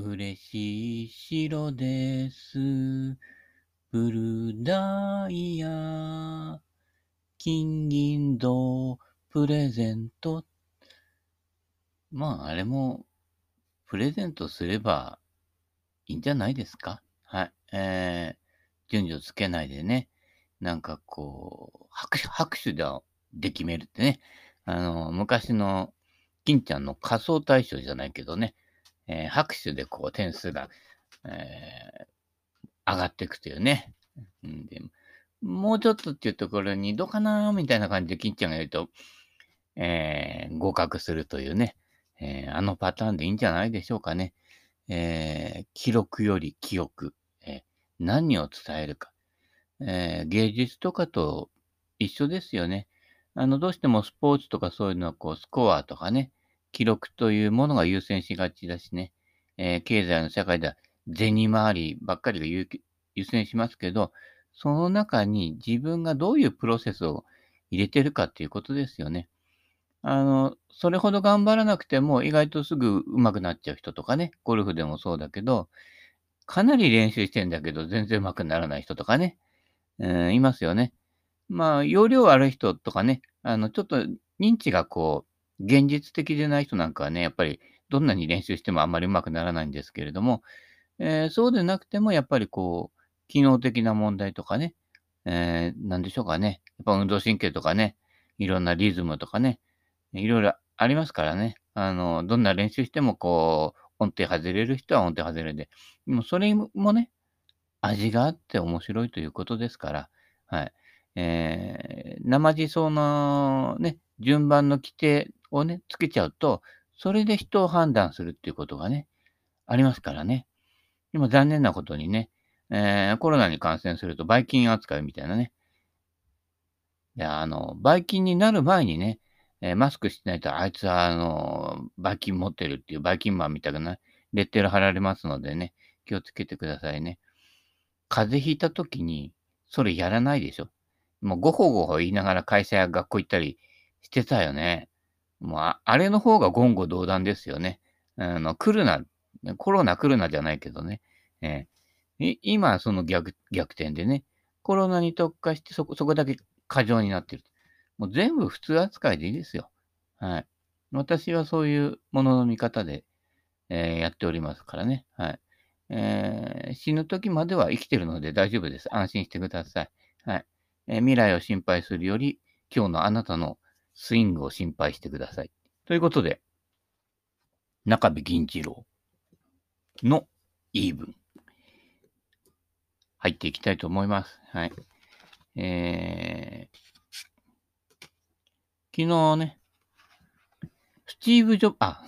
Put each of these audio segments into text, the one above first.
嬉しい白です。ブルダイヤ、金銀銅、プレゼント。まあ、あれも、プレゼントすればいいんじゃないですか？はい。えー、順序つけないでね。なんかこう、拍手、拍手でで決めるってね。あの、昔の金ちゃんの仮想大賞じゃないけどね。えー、拍手でこう点数が、えー、上がっていくというね。んでもうちょっとっていうところに、どうかなみたいな感じで金ちゃんが言うと、えー、合格するというね。え、あのパターンでいいんじゃないでしょうかね。え、記録より記憶、え、何を伝えるか、え、芸術とかと一緒ですよね。あの、どうしてもスポーツとかそういうのは、こう、スコアとかね、記録というものが優先しがちだしね、えー、経済の社会では銭回りばっかりが優先しますけど、その中に自分がどういうプロセスを入れてるかっていうことですよね。あの、それほど頑張らなくても意外とすぐ上手くなっちゃう人とかね、ゴルフでもそうだけど、かなり練習してんだけど全然上手くならない人とかね、えー、いますよね。まあ、容量悪い人とかね、あの、ちょっと認知がこう、現実的でない人なんかはね、やっぱりどんなに練習してもあんまり上手くならないんですけれども、えー、そうでなくてもやっぱりこう、機能的な問題とかね、えー、なんでしょうかね。やっぱ運動神経とかね、いろんなリズムとかね、いろいろありますからね。あの、どんな練習してもこう、音程外れる人は音程外れで、もそれもね、味があって面白いということですから、はい。えー、生地層のね、順番の規定をね、つけちゃうと、それで人を判断するっていうことがね、ありますからね。今残念なことにね、えー、コロナに感染すると、ばい菌扱いみたいなね。いや、あの、ばい菌になる前にね、えー、マスクしてないと、あいつは、あの、ばい菌持ってるっていう、ばい菌マンみたいな、レッテル貼られますのでね、気をつけてくださいね。風邪ひいた時に、それやらないでしょ。もうごほごほ言いながら会社や学校行ったりしてたよね。もうあ、あれの方が言語道断ですよね。あの、来るな、コロナ来るなじゃないけどね。えー、今、その逆、逆転でね、コロナに特化してそこ、そこだけ過剰になってる。もう全部普通扱いでいいですよ。はい。私はそういうものの見方で、えー、やっておりますからね。はい。えー、死ぬ時までは生きてるので大丈夫です。安心してください。はい。えー、未来を心配するより、今日のあなたのスイングを心配してください。ということで、中部銀次郎の言い分、入っていきたいと思います。はい。えー、昨日ね、スティーブ・ジョブ、あ、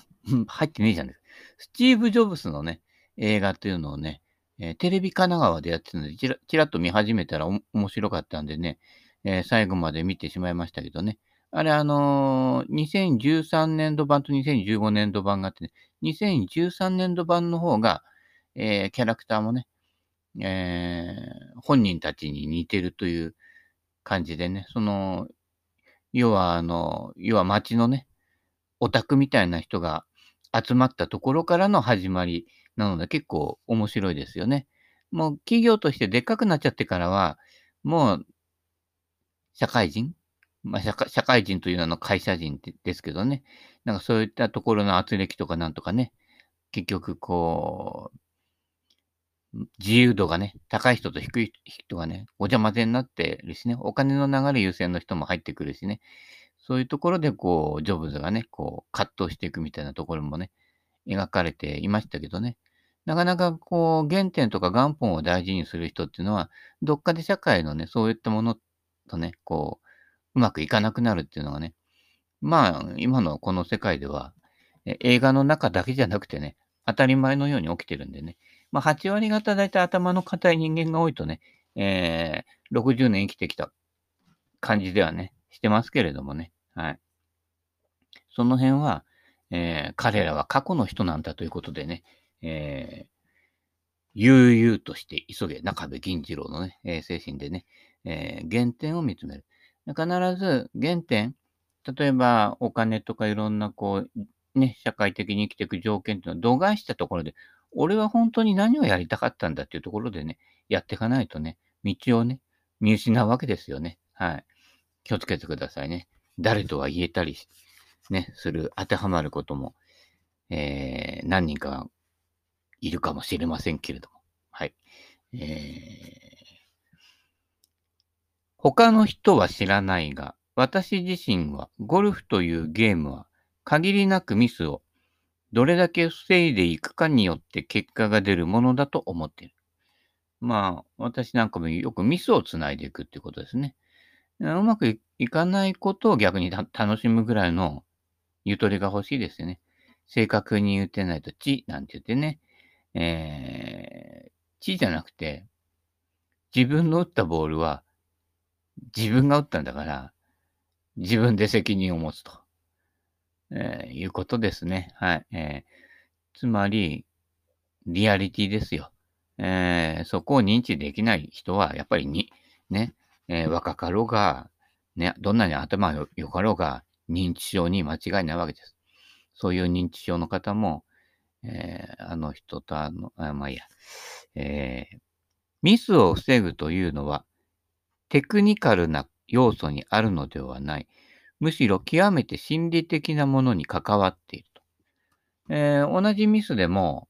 入ってねえじゃん。スティーブ・ジョブスのね、映画っていうのをね、えー、テレビ神奈川でやってたので、ちらちらっと見始めたら面白かったんでね、えー、最後まで見てしまいましたけどね。あれ、あのー、2013年度版と2015年度版があってね、2013年度版の方が、えー、キャラクターもね、えー、本人たちに似てるという感じでね、その、要は、あの、要は街のね、オタクみたいな人が集まったところからの始まりなので結構面白いですよね。もう企業としてでっかくなっちゃってからは、もう社会人まあ社会、社会人というのは会社人ですけどね。なんかそういったところの圧力とかなんとかね、結局こう、自由度がね、高い人と低い人がね、お邪魔ぜになってるしね、お金の流れ優先の人も入ってくるしね、そういうところでこう、ジョブズがね、こう、葛藤していくみたいなところもね、描かれていましたけどね、なかなかこう、原点とか元本を大事にする人っていうのは、どっかで社会のね、そういったものとね、こう、うまくいかなくなるっていうのがね、まあ、今のこの世界では、映画の中だけじゃなくてね、当たり前のように起きてるんでね、まあ、8割方だいたい頭の固い人間が多いとね、えー、60年生きてきた感じではね、してますけれどもね。はい。その辺は、えー、彼らは過去の人なんだということでね、えー、悠々として急げ、中部銀次郎のね、えー、精神でね、えー、原点を見つめる。必ず原点、例えばお金とかいろんなこう、ね、社会的に生きていく条件っていうのを度外したところで俺は本当に何をやりたかったんだっていうところでね、やっていかないとね、道をね、見失うわけですよね。はい。気をつけてくださいね。誰とは言えたり、ね、する、当てはまることも、えー、何人かいるかもしれませんけれども。はい。えー、他の人は知らないが、私自身はゴルフというゲームは限りなくミスをどれだけ防いでいくかによって結果が出るものだと思っている。まあ、私なんかもよくミスをつないでいくっていうことですね。うまくいかないことを逆に楽しむぐらいのゆとりが欲しいですよね。正確に言ってないと、ちなんて言ってね、えー、ちじゃなくて、自分の打ったボールは自分が打ったんだから、自分で責任を持つと。えー、いうことですね。はい。えー、つまり、リアリティですよ。えー、そこを認知できない人は、やっぱりに、ね、えー、若かろうが、ね、どんなに頭がよかろうが、認知症に間違いないわけです。そういう認知症の方も、えー、あの人とあの、あまあいいや、えー、ミスを防ぐというのは、テクニカルな要素にあるのではない。むしろ極めて心理的なものに関わっていると。えー、同じミスでも、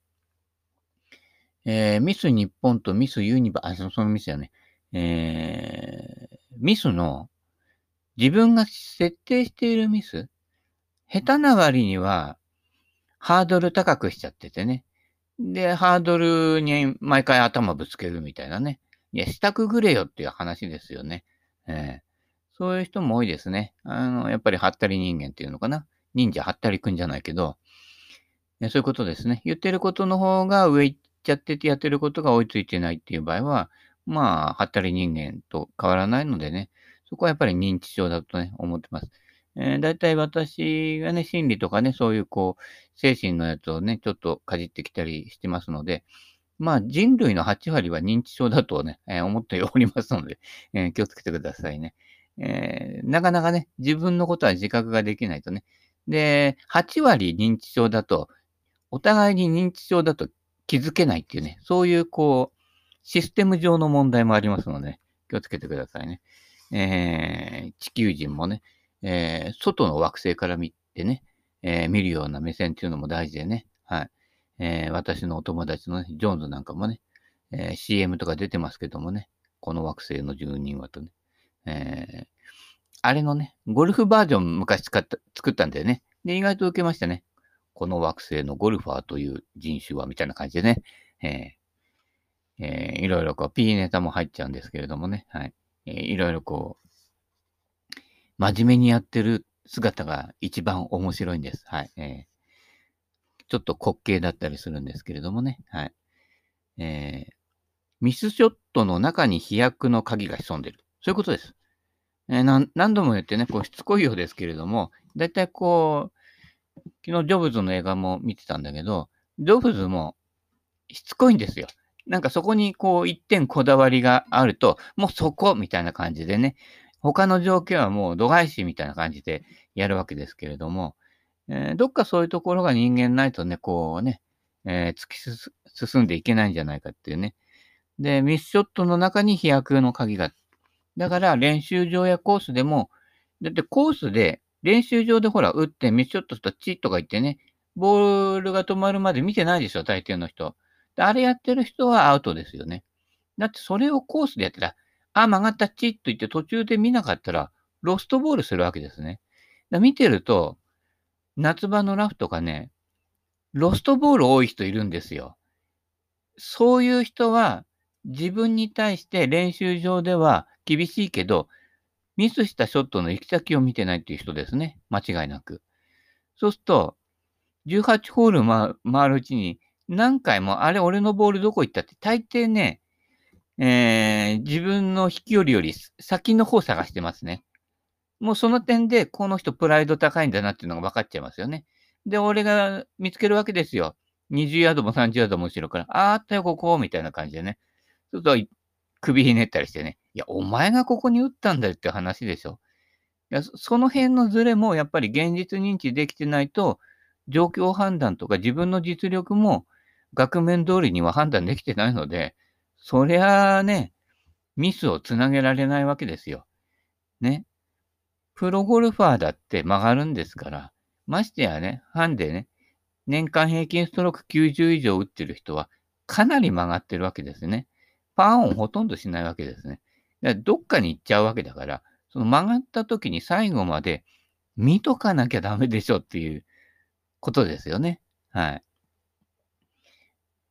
えー、ミス日本とミスユニバー、あ、そのミスだね。えー、ミスの自分が設定しているミス、下手な割にはハードル高くしちゃっててね。で、ハードルに毎回頭ぶつけるみたいなね。いや、したくぐれよっていう話ですよね。えー、そういう人も多いですね。あの、やっぱりハったり人間っていうのかな。忍者ハったりくんじゃないけど、そういうことですね。言ってることの方が上行っちゃっててやってることが追いついてないっていう場合は、まあ、ハったり人間と変わらないのでね、そこはやっぱり認知症だとね、思ってます。えー、大体私がね、心理とかね、そういうこう、精神のやつをね、ちょっとかじってきたりしてますので、まあ人類の8割は認知症だとね、えー、思っておりますので、えー、気をつけてくださいね。えー、なかなかね、自分のことは自覚ができないとね。で、8割認知症だと、お互いに認知症だと気づけないっていうね、そういうこう、システム上の問題もありますので、気をつけてくださいね。えー、地球人もね、えー、外の惑星から見てね、えー、見るような目線っていうのも大事でね、はい。えー、私のお友達のね、ジョーンズなんかもね、えー、CM とか出てますけどもね、この惑星の住人はとね、えー、あれのね、ゴルフバージョン昔使った、作ったんだよね。で、意外と受けましたね。この惑星のゴルファーという人種は、みたいな感じでね、えー、えー、いろいろこう、P ネタも入っちゃうんですけれどもね、はい。えー、いろいろこう、真面目にやってる姿が一番面白いんです。はい。え、ちょっと滑稽だったりするんですけれどもね、はい。えー、ミスショットの中に飛躍の鍵が潜んでる。そういうことです。えー、何度も言ってね、こうしつこいようですけれども、だいたいこう、昨日ジョブズの映画も見てたんだけど、ジョブズもしつこいんですよ。なんかそこにこう一点こだわりがあると、もうそこみたいな感じでね、他の条件はもう度外視みたいな感じでやるわけですけれども、えー、どっかそういうところが人間ないとね、こうね、えー、突き進んでいけないんじゃないかっていうね。で、ミスショットの中に飛躍の鍵がだから練習場やコースでも、だってコースで、練習場でほら、打ってミスショットするとチッとか言ってね、ボールが止まるまで見てないでしょ、大抵の人。あれやってる人はアウトですよね。だってそれをコースでやってたら、あ、曲がったチッと言って途中で見なかったら、ロストボールするわけですね。だ見てると、夏場のラフとかね、ロストボール多い人いるんですよ。そういう人は、自分に対して練習場では厳しいけど、ミスしたショットの行き先を見てないっていう人ですね。間違いなく。そうすると、18ホール回るうちに何回も、あれ、俺のボールどこ行ったって、大抵ね、えー、自分の飛距離より先の方探してますね。もうその点で、この人プライド高いんだなっていうのが分かっちゃいますよね。で、俺が見つけるわけですよ。20ヤードも30ヤードも後ろから、ああったよ、ここ、みたいな感じでね。そうすると、首ひねったりしてね。いや、お前がここに打ったんだよって話でしょ。いや、その辺のズレもやっぱり現実認知できてないと、状況判断とか自分の実力も額面通りには判断できてないので、そりゃあね、ミスをつなげられないわけですよ。ね。プロゴルファーだって曲がるんですから、ましてやね、ハンデね、年間平均ストローク90以上打ってる人は、かなり曲がってるわけですね。パーオンほとんどしないわけですね。だからどっかに行っちゃうわけだから、その曲がった時に最後まで見とかなきゃダメでしょっていうことですよね。はい。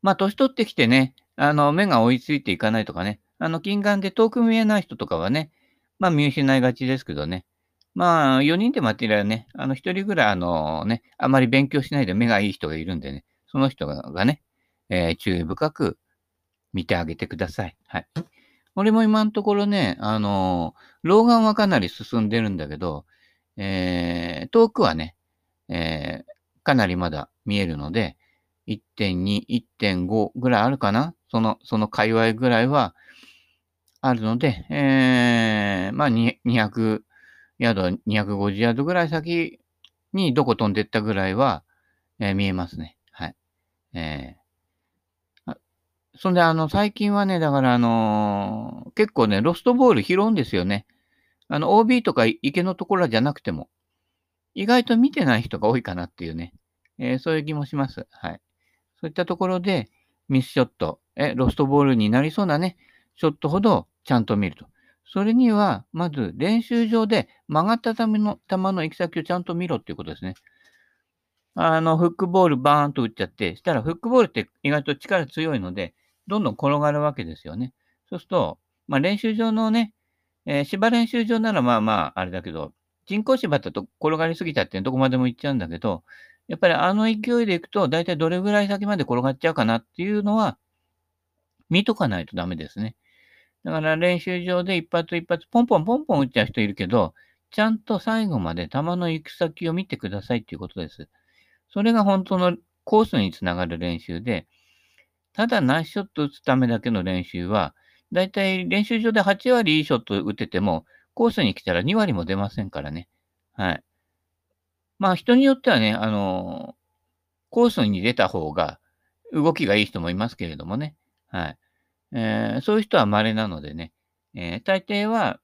まあ、年取ってきてね、あの、目が追いついていかないとかね、あの、近眼で遠く見えない人とかはね、まあ、見失いがちですけどね。まあ、4人で待っていらね、あの、1人ぐらい、あのね、あまり勉強しないで目がいい人がいるんでね、その人がね、えー、注意深く見てあげてください。はい。俺も今のところね、あの老眼はかなり進んでるんだけど、えー、遠くはね、えー、かなりまだ見えるので、1.2、1.5ぐらいあるかなその、その界隈ぐらいはあるので、えー、まあ、200ヤード、250ヤードぐらい先にどこ飛んでったぐらいは、えー、見えますね。はい。えー、そんで、あの、最近はね、だから、あのー、結構ね、ロストボール拾うんですよね。あの、OB とか池のところじゃなくても、意外と見てない人が多いかなっていうね、えー、そういう気もします。はい。そういったところで、ミスショット、え、ロストボールになりそうなね、ショットほどちゃんと見ると。それには、まず練習場で曲がった球の球の行き先をちゃんと見ろっていうことですね。あの、フックボールバーンと打っちゃって、したらフックボールって意外と力強いので、どんどん転がるわけですよね。そうすると、まあ練習場のね、えー、芝練習場ならまあまああれだけど、人工芝だと転がりすぎちゃってどこまでも行っちゃうんだけど、やっぱりあの勢いで行くと、だいたいどれぐらい先まで転がっちゃうかなっていうのは、見とかないとダメですね。だから練習場で一発一発ポンポンポンポン打っちゃう人いるけど、ちゃんと最後まで球の行く先を見てくださいっていうことです。それが本当のコースにつながる練習で、ただナイスショット打つためだけの練習は、だいたい練習場で8割いいショット打てても、コースに来たら2割も出ませんからね。はい。まあ人によってはね、あの、コースに出た方が動きがいい人もいますけれどもね。はい。えー、そういう人は稀なのでね、えー、大抵は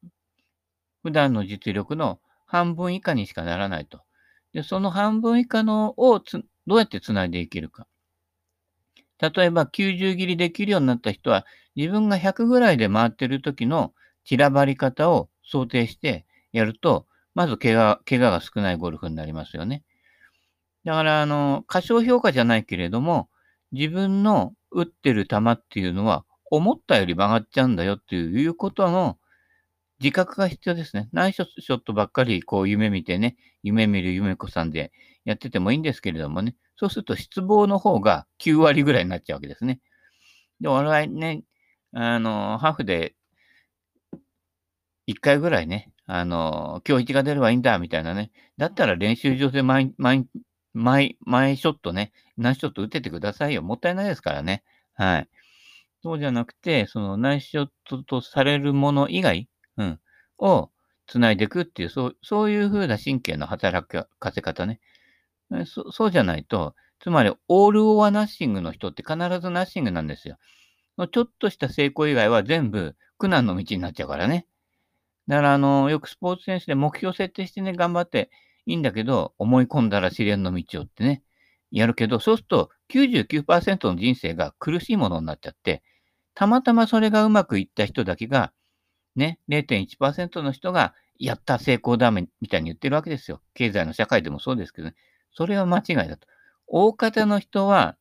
普段の実力の半分以下にしかならないと。で、その半分以下のをどうやって繋いでいけるか。例えば90切りできるようになった人は自分が100ぐらいで回ってる時の散らばり方を想定してやると、まず怪我、怪我が少ないゴルフになりますよね。だから、あの、過小評価じゃないけれども、自分の打ってる球っていうのは、思ったより曲がっちゃうんだよっていうことの自覚が必要ですね。ナイスショットばっかりこう夢見てね、夢見る夢子さんでやっててもいいんですけれどもね、そうすると失望の方が9割ぐらいになっちゃうわけですね。で、俺はね、あの、ハーフで1回ぐらいね、あの、今日1が出ればいいんだ、みたいなね。だったら練習場で毎、毎、毎、毎ショットね、ナイスショット打ててくださいよ。もったいないですからね。はい。そうじゃなくて、そのナイスショットとされるもの以外、うん、を繋いでいくっていう、そう、そういう風な神経の働かせ方ね。そそうじゃないと、つまり、オール・オア・ナッシングの人って必ずナッシングなんですよ。ちょっとした成功以外は全部苦難の道になっちゃうからね。だから、あの、よくスポーツ選手で目標設定してね、頑張っていいんだけど、思い込んだら試練の道をってね、やるけど、そうすると99%の人生が苦しいものになっちゃって、たまたまそれがうまくいった人だけが、ね、0.1%の人が、やった成功だめみたいに言ってるわけですよ。経済の社会でもそうですけどね。それは間違いだと。大方の人は、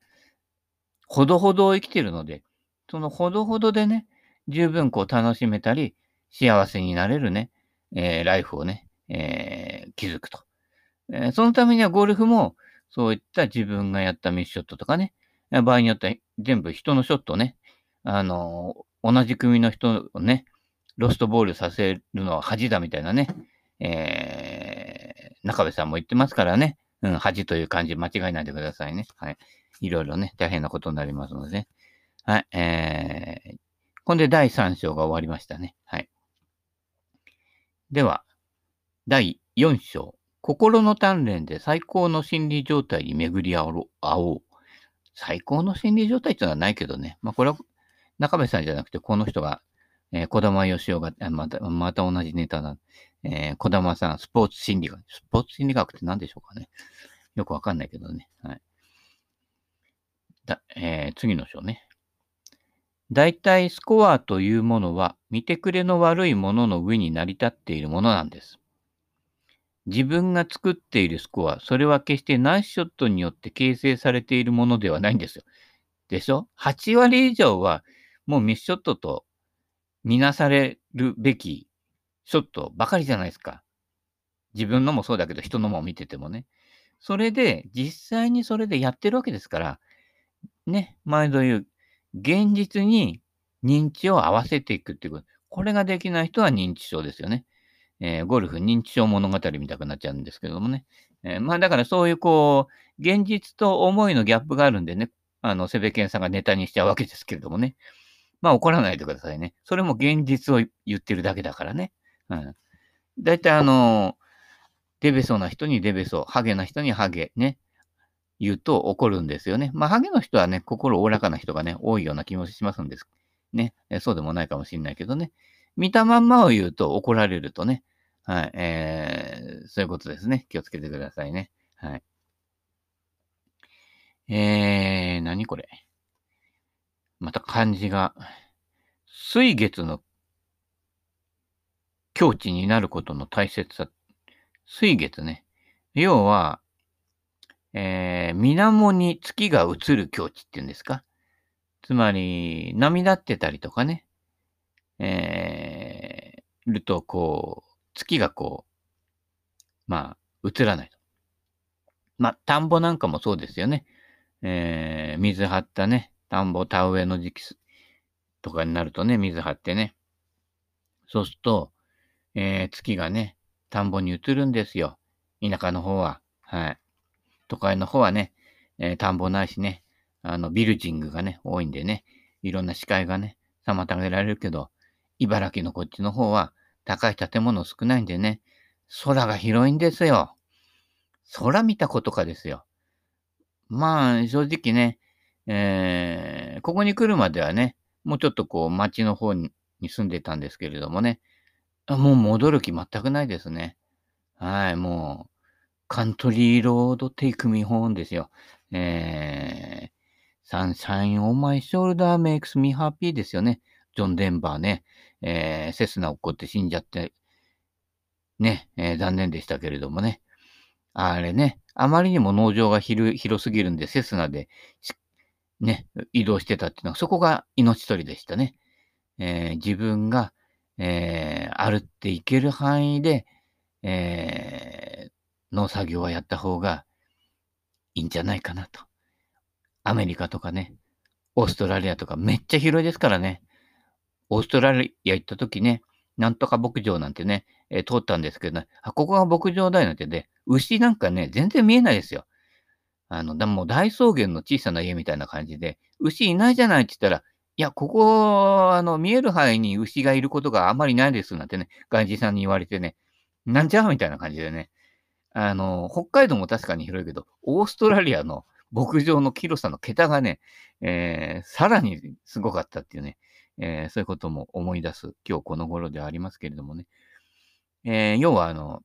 ほどほど生きてるので、そのほどほどでね、十分こう楽しめたり、幸せになれるね、えー、ライフをね、えー、築くと、えー、そのためにはゴルフも、そういった自分がやったミスショットとかね、場合によっては全部人のショットね、あの同じ組の人をね、ロストボールさせるのは恥だみたいなね、えー、中部さんも言ってますからね、うん、恥という漢字間違えないでくださいね。はい。いろいろね、大変なことになりますのでね。はい。えー、こんで第3章が終わりましたね。はい。では、第4章。心の鍛錬で最高の心理状態に巡り合おう。最高の心理状態っていうのはないけどね。まあ、これは中部さんじゃなくて、この人が、えー、小玉義雄が、また、また同じネタだ。えー、小玉さん、スポーツ心理学。スポーツ心理学って何でしょうかね。よくわかんないけどね。はい。だえー、次の章ね。大体スコアというものは見てくれの悪いものの上に成り立っているものなんです。自分が作っているスコア、それは決してナイスショットによって形成されているものではないんですよ。でしょ ?8 割以上はもうミスショットとみなされるべきショットばかりじゃないですか。自分のもそうだけど人のも見ててもね。それで、実際にそれでやってるわけですから、ね、毎度言う、現実に認知を合わせていくっていうこと。これができない人は認知症ですよね。えー、ゴルフ認知症物語みたくなっちゃうんですけどもね。えー、まあだからそういうこう、現実と思いのギャップがあるんでね、あの、セベケンさんがネタにしちゃうわけですけれどもね。まあ怒らないでくださいね。それも現実を言ってるだけだからね。うん。だいたいあの、デベソな人にデベソ、ハゲな人にハゲ、ね。言うと怒るんですよね。まあ、ハゲの人はね、心おおらかな人がね、多いような気もしますんです。ね。そうでもないかもしれないけどね。見たまんまを言うと怒られるとね。はい。えー、そういうことですね。気をつけてくださいね。はい。えー、何これ？また漢字が、水月の境地になることの大切さ。水月ね。要は、えー、水面に月が映る境地っていうんですか。つまり、波立ってたりとかね。えー、ると、こう、月がこう、まあ、映らない。まあ、田んぼなんかもそうですよね。えー、水張ったね、田んぼ田植えの時期とかになるとね、水張ってね。そうすると、えー、月がね、田んぼに映るんですよ。田舎の方は。はい。都会の方はね、えー、田んぼないしね、あの、ビルジングがね、多いんでね、いろんな視界がね、妨げられるけど、茨城のこっちの方は高い建物少ないんでね、空が広いんですよ。空見たことかですよ。まあ、正直ね、えー、ここに来るまではね、もうちょっとこう街の方に住んでたんですけれどもね、もう戻る気全くないですね。はい、もう、カントリーロードテイクミホーンですよ。えー、Sunshine on my shoulder makes me happy ですよね。ジョン・デンバーね。えー、セスナ起こって死んじゃって、ね、えー、残念でしたけれどもね。あれね、あまりにも農場が広すぎるんで、セスナでしっ、ね、移動してたっていうのは、そこが命取りでしたね。えー、自分が、えー、歩っていける範囲で、えー、農作業はやった方がいいんじゃないかなと。アメリカとかね、オーストラリアとかめっちゃ広いですからね。オーストラリア行った時ね、なんとか牧場なんてね、えー、通ったんですけどね、あ、ここが牧場だよなんてね、牛なんかね、全然見えないですよ。あの、でも大草原の小さな家みたいな感じで、牛いないじゃないって言ったら、いや、ここ、あの、見える範囲に牛がいることがあまりないですなんてね、外人さんに言われてね、なんじゃ？みたいな感じでね。あの、北海道も確かに広いけど、オーストラリアの牧場の広さの桁がね、えー、さらにすごかったっていうね、えー、そういうことも思い出す今日この頃ではありますけれどもね。えー、要は、あの、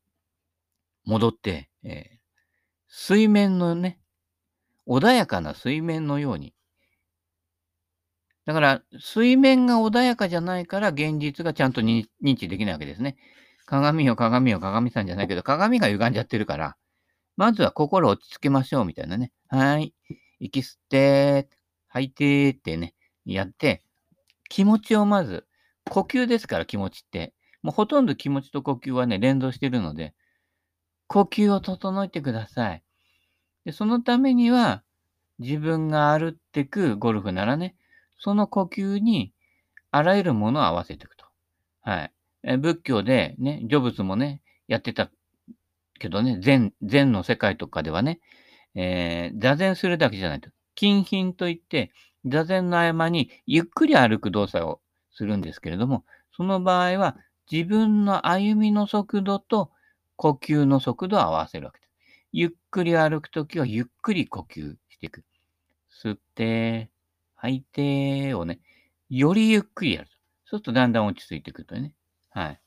戻って、えー、水面のね、穏やかな水面のように、だから、水面が穏やかじゃないから、現実がちゃんと認知できないわけですね。鏡よ、鏡よ、鏡さんじゃないけど、鏡が歪んじゃってるから、まずは心落ち着けましょう、みたいなね。はい。息吸って、吐いてってね、やって、気持ちをまず、呼吸ですから、気持ちって。もうほとんど気持ちと呼吸はね、連動してるので、呼吸を整えてください。でそのためには、自分が歩ってくゴルフならね、その呼吸にあらゆるものを合わせていくと。はい。え仏教でね、成仏もね、やってたけどね、禅、禅の世界とかではね、えー、座禅するだけじゃないと。近品といって、座禅の合間にゆっくり歩く動作をするんですけれども、その場合は自分の歩みの速度と呼吸の速度を合わせるわけです。ゆっくり歩くときはゆっくり呼吸していく。吸って、吐いてをね、よりゆっくりやる。そうするとだんだん落ち着いてくるとね。はい。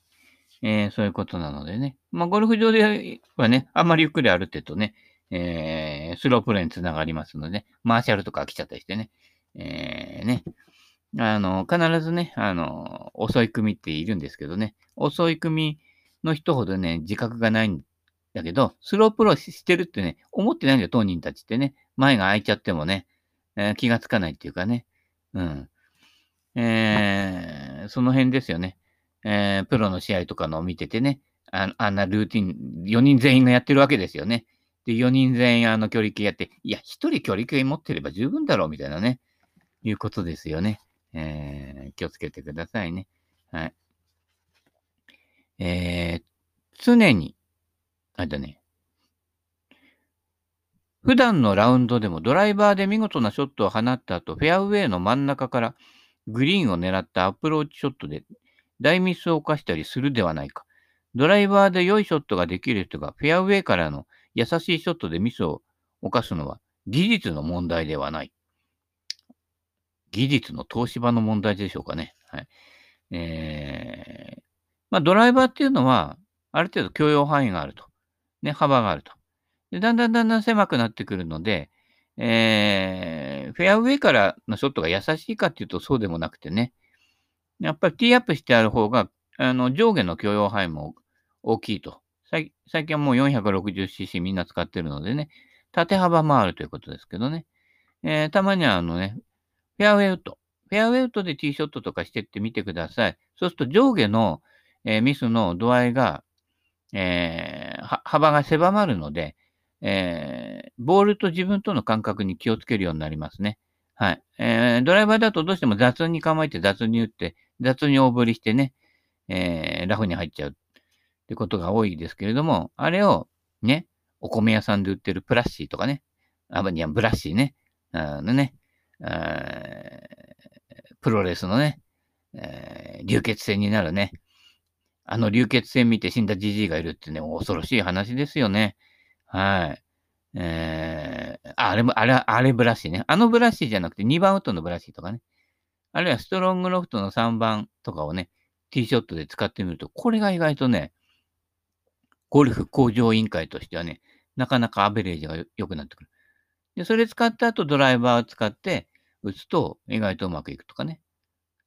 えー、そういうことなのでね。まあ、ゴルフ場ではね、あんまりゆっくり歩ってるとね、えー、スロープレーにつながりますので、マーシャルとか来ちゃったりしてね。えー、ね。あの、必ずね、あの、遅い組っているんですけどね。遅い組の人ほどね、自覚がないんだけど、スロープローしてるってね、思ってないんだよ、当人たちってね。前が空いちゃってもね、えー、気がつかないっていうかね。うん。えー、その辺ですよね。えー、プロの試合とかのを見ててね、ああんなルーティン、4人全員がやってるわけですよね。で、4人全員あの距離計やって、いや、1人距離計持ってれば十分だろうみたいなね、いうことですよね。えー、気をつけてくださいね。はい。えー、常に、あれだね、普段のラウンドでもドライバーで見事なショットを放った後、フェアウェイの真ん中からグリーンを狙ったアプローチショットで大ミスを犯したりするではないか。ドライバーで良いショットができる人がフェアウェイからの優しいショットでミスを犯すのは技術の問題ではない。技術の東芝の問題でしょうかね。はい。えー、まあ、ドライバーっていうのは、ある程度許容範囲があると。ね、幅があると。でだんだんだんだん狭くなってくるので、えー、フェアウェイからのショットが優しいかっていうとそうでもなくてね、やっぱりティーアップしてある方が、あの、上下の許容範囲も大きいと。最近はもう 460cc みんな使ってるのでね、縦幅もあるということですけどね。えー、たまにはあのね、フェアウェイウッド。フェアウェイウッドでティーショットとかしてってみてください。そうすると上下の、えー、ミスの度合いが、えー、幅が狭まるので、えー、ボールと自分との感覚に気をつけるようになりますね。はい。えー、ドライバーだとどうしても雑に構えて雑に打って、雑に大振りしてね、えー、ラフに入っちゃうってことが多いですけれども、あれをね、お米屋さんで売ってるプラッシーとかね、あ、いや、ブラッシーね、あのね、プロレスのね、えー、流血戦になるね。あの流血戦見て死んだじじいがいるってね、恐ろしい話ですよね。はい。えー、あれも、あれ、あれブラシね。あのブラシじゃなくて2番ウッドのブラシとかね。あるいはストロングロフトの3番とかをね、ティーショットで使ってみると、これが意外とね、ゴルフ向上委員会としてはね、なかなかアベレージが良くなってくる。で、それ使った後ドライバーを使って打つと意外とうまくいくとかね。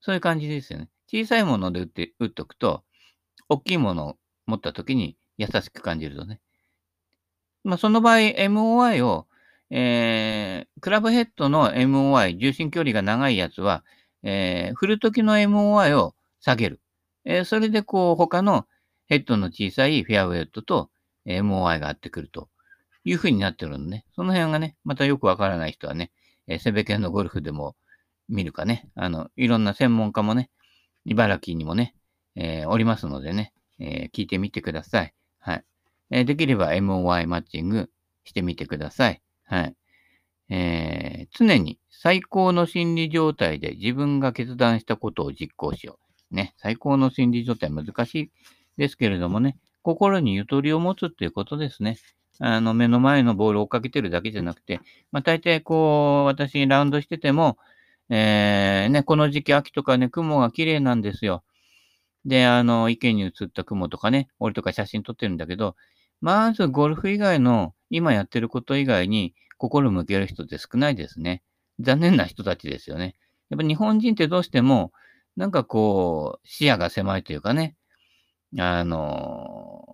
そういう感じですよね。小さいもので打って、打っとくと、大きいものを持った時に優しく感じるとね。まあ、その場合、MOI を、えー、クラブヘッドの MOI、重心距離が長いやつは、えー、振るときの MOI を下げる。えー、それでこう、他のヘッドの小さいフェアウェイトと MOI が合ってくるという風になってるのね。その辺がね、またよくわからない人はね、えー、セベケンのゴルフでも見るかね、あの、いろんな専門家もね、茨城にもね、えー、おりますのでね、えー、聞いてみてください。はい。えー、できれば MOI マッチングしてみてください。はい。えー、常に最高の心理状態で自分が決断したことを実行しよう。ね、最高の心理状態難しいですけれどもね、心にゆとりを持つっていうことですね。あの、目の前のボールを追っかけてるだけじゃなくて、まあ、大体こう、私ラウンドしてても、えー、ね、この時期秋とかね、雲が綺麗なんですよ。で、あの、池に映った雲とかね、俺とか写真撮ってるんだけど、まずゴルフ以外の、今やってること以外に心向ける人って少ないですね。残念な人たちですよね。やっぱ日本人ってどうしても、なんかこう、視野が狭いというかね、あの、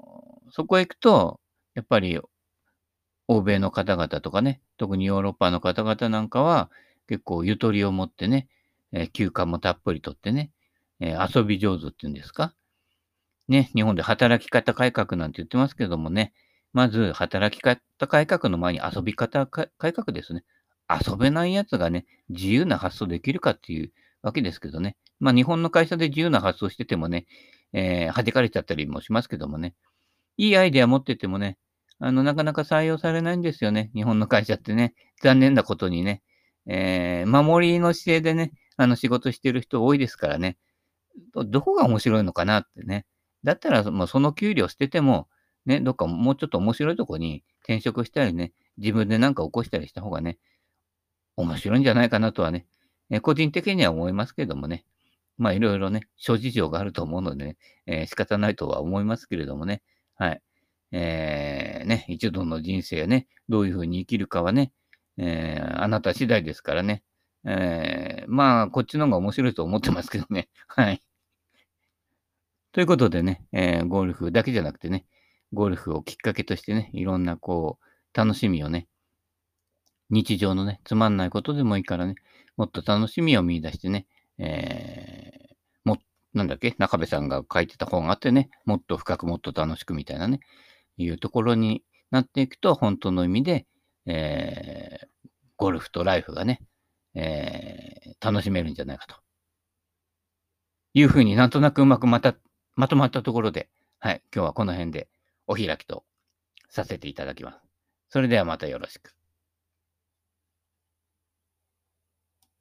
そこへ行くと、やっぱり、欧米の方々とかね、特にヨーロッパの方々なんかは、結構ゆとりを持ってね、え、休暇もたっぷりとってね、えー、遊び上手っていうんですか？ね、日本で働き方改革なんて言ってますけどもね、まず働き方改革の前に遊び方改革ですね。遊べないやつがね、自由な発想できるかっていうわけですけどね。まあ日本の会社で自由な発想しててもね、えー、弾かれちゃったりもしますけどもね。いいアイデア持っててもね、あの、なかなか採用されないんですよね。日本の会社ってね。残念なことにね。えー、守りの姿勢でね、あの、仕事してる人多いですからね。どこが面白いのかなってね。だったら、もうその給料捨てても、ね、どっかもうちょっと面白いとこに転職したりね、自分でなんか起こしたりした方がね、面白いんじゃないかなとはね、え個人的には思いますけどもね。まあ、いろいろね、諸事情があると思うのでね、えー、仕方ないとは思いますけれどもね。はい。えー、ね、一度の人生ね、どういうふうに生きるかはね、えー、あなた次第ですからね。えー、まあ、こっちの方が面白いと思ってますけどね。はい。ということでね、えー、ゴルフだけじゃなくてね、ゴルフをきっかけとしてね、いろんなこう、楽しみをね、日常のね、つまんないことでもいいからね、もっと楽しみを見出してね、えー、も、なんだっけ、中部さんが書いてた本があってね、もっと深くもっと楽しくみたいなね、いうところになっていくと、本当の意味で、えー、ゴルフとライフがね、えー、楽しめるんじゃないかと。いうふうになんとなくうまくまた、まとまったところで、はい、今日はこの辺でお開きとさせていただきます。それではまたよろしく。